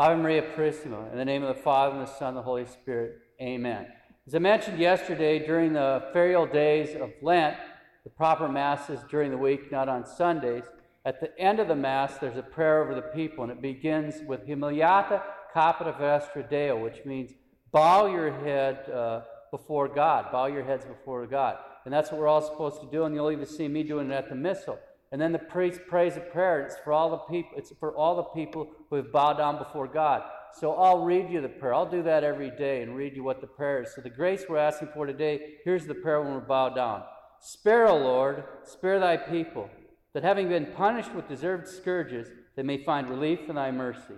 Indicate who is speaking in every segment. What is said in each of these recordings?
Speaker 1: Ave Maria Purissima. In the name of the Father, and the Son, and the Holy Spirit. Amen. As I mentioned yesterday, during the ferial days of Lent, the proper Mass is during the week, not on Sundays, at the end of the Mass, there's a prayer over the people, and it begins with Humiliate capita vestra Deo, which means bow your head uh, before God, bow your heads before God. And that's what we're all supposed to do, and you'll even see me doing it at the Missal. And then the priest prays a prayer. It's for all the people. It's for all the people who have bowed down before God. So I'll read you the prayer. I'll do that every day and read you what the prayer is. So the grace we're asking for today, here's the prayer when we're bowed down. Spare, O Lord, spare thy people, that having been punished with deserved scourges, they may find relief in thy mercy.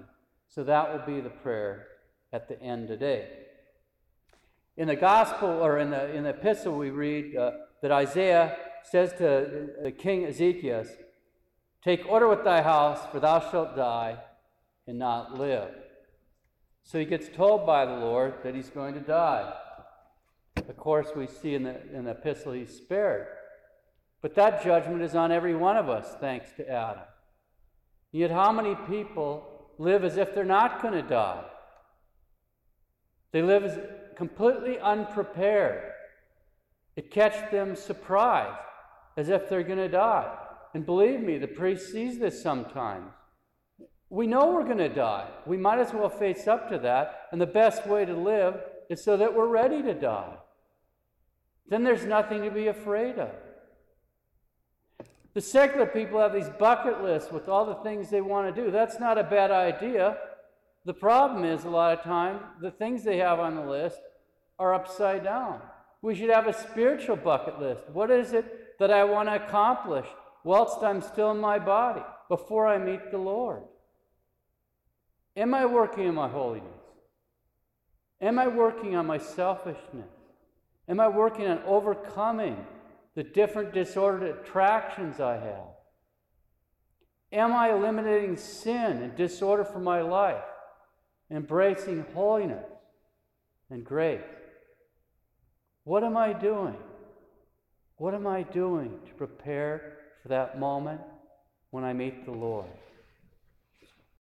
Speaker 1: So that will be the prayer at the end today. In the gospel or in the, in the epistle, we read uh, that Isaiah says to the king Ezekiel, Take order with thy house, for thou shalt die and not live. So he gets told by the Lord that he's going to die. Of course, we see in the, in the epistle he's spared. But that judgment is on every one of us, thanks to Adam. Yet, how many people live as if they're not going to die? They live as completely unprepared. It catches them surprised, as if they're going to die. And believe me, the priest sees this sometimes. We know we're going to die. We might as well face up to that. And the best way to live is so that we're ready to die. Then there's nothing to be afraid of. The secular people have these bucket lists with all the things they want to do. That's not a bad idea. The problem is, a lot of time, the things they have on the list are upside down. We should have a spiritual bucket list. What is it that I want to accomplish whilst I'm still in my body before I meet the Lord? Am I working on my holiness? Am I working on my selfishness? Am I working on overcoming the different disordered attractions I have? Am I eliminating sin and disorder from my life, embracing holiness and grace? What am I doing? What am I doing to prepare for that moment when I meet the Lord?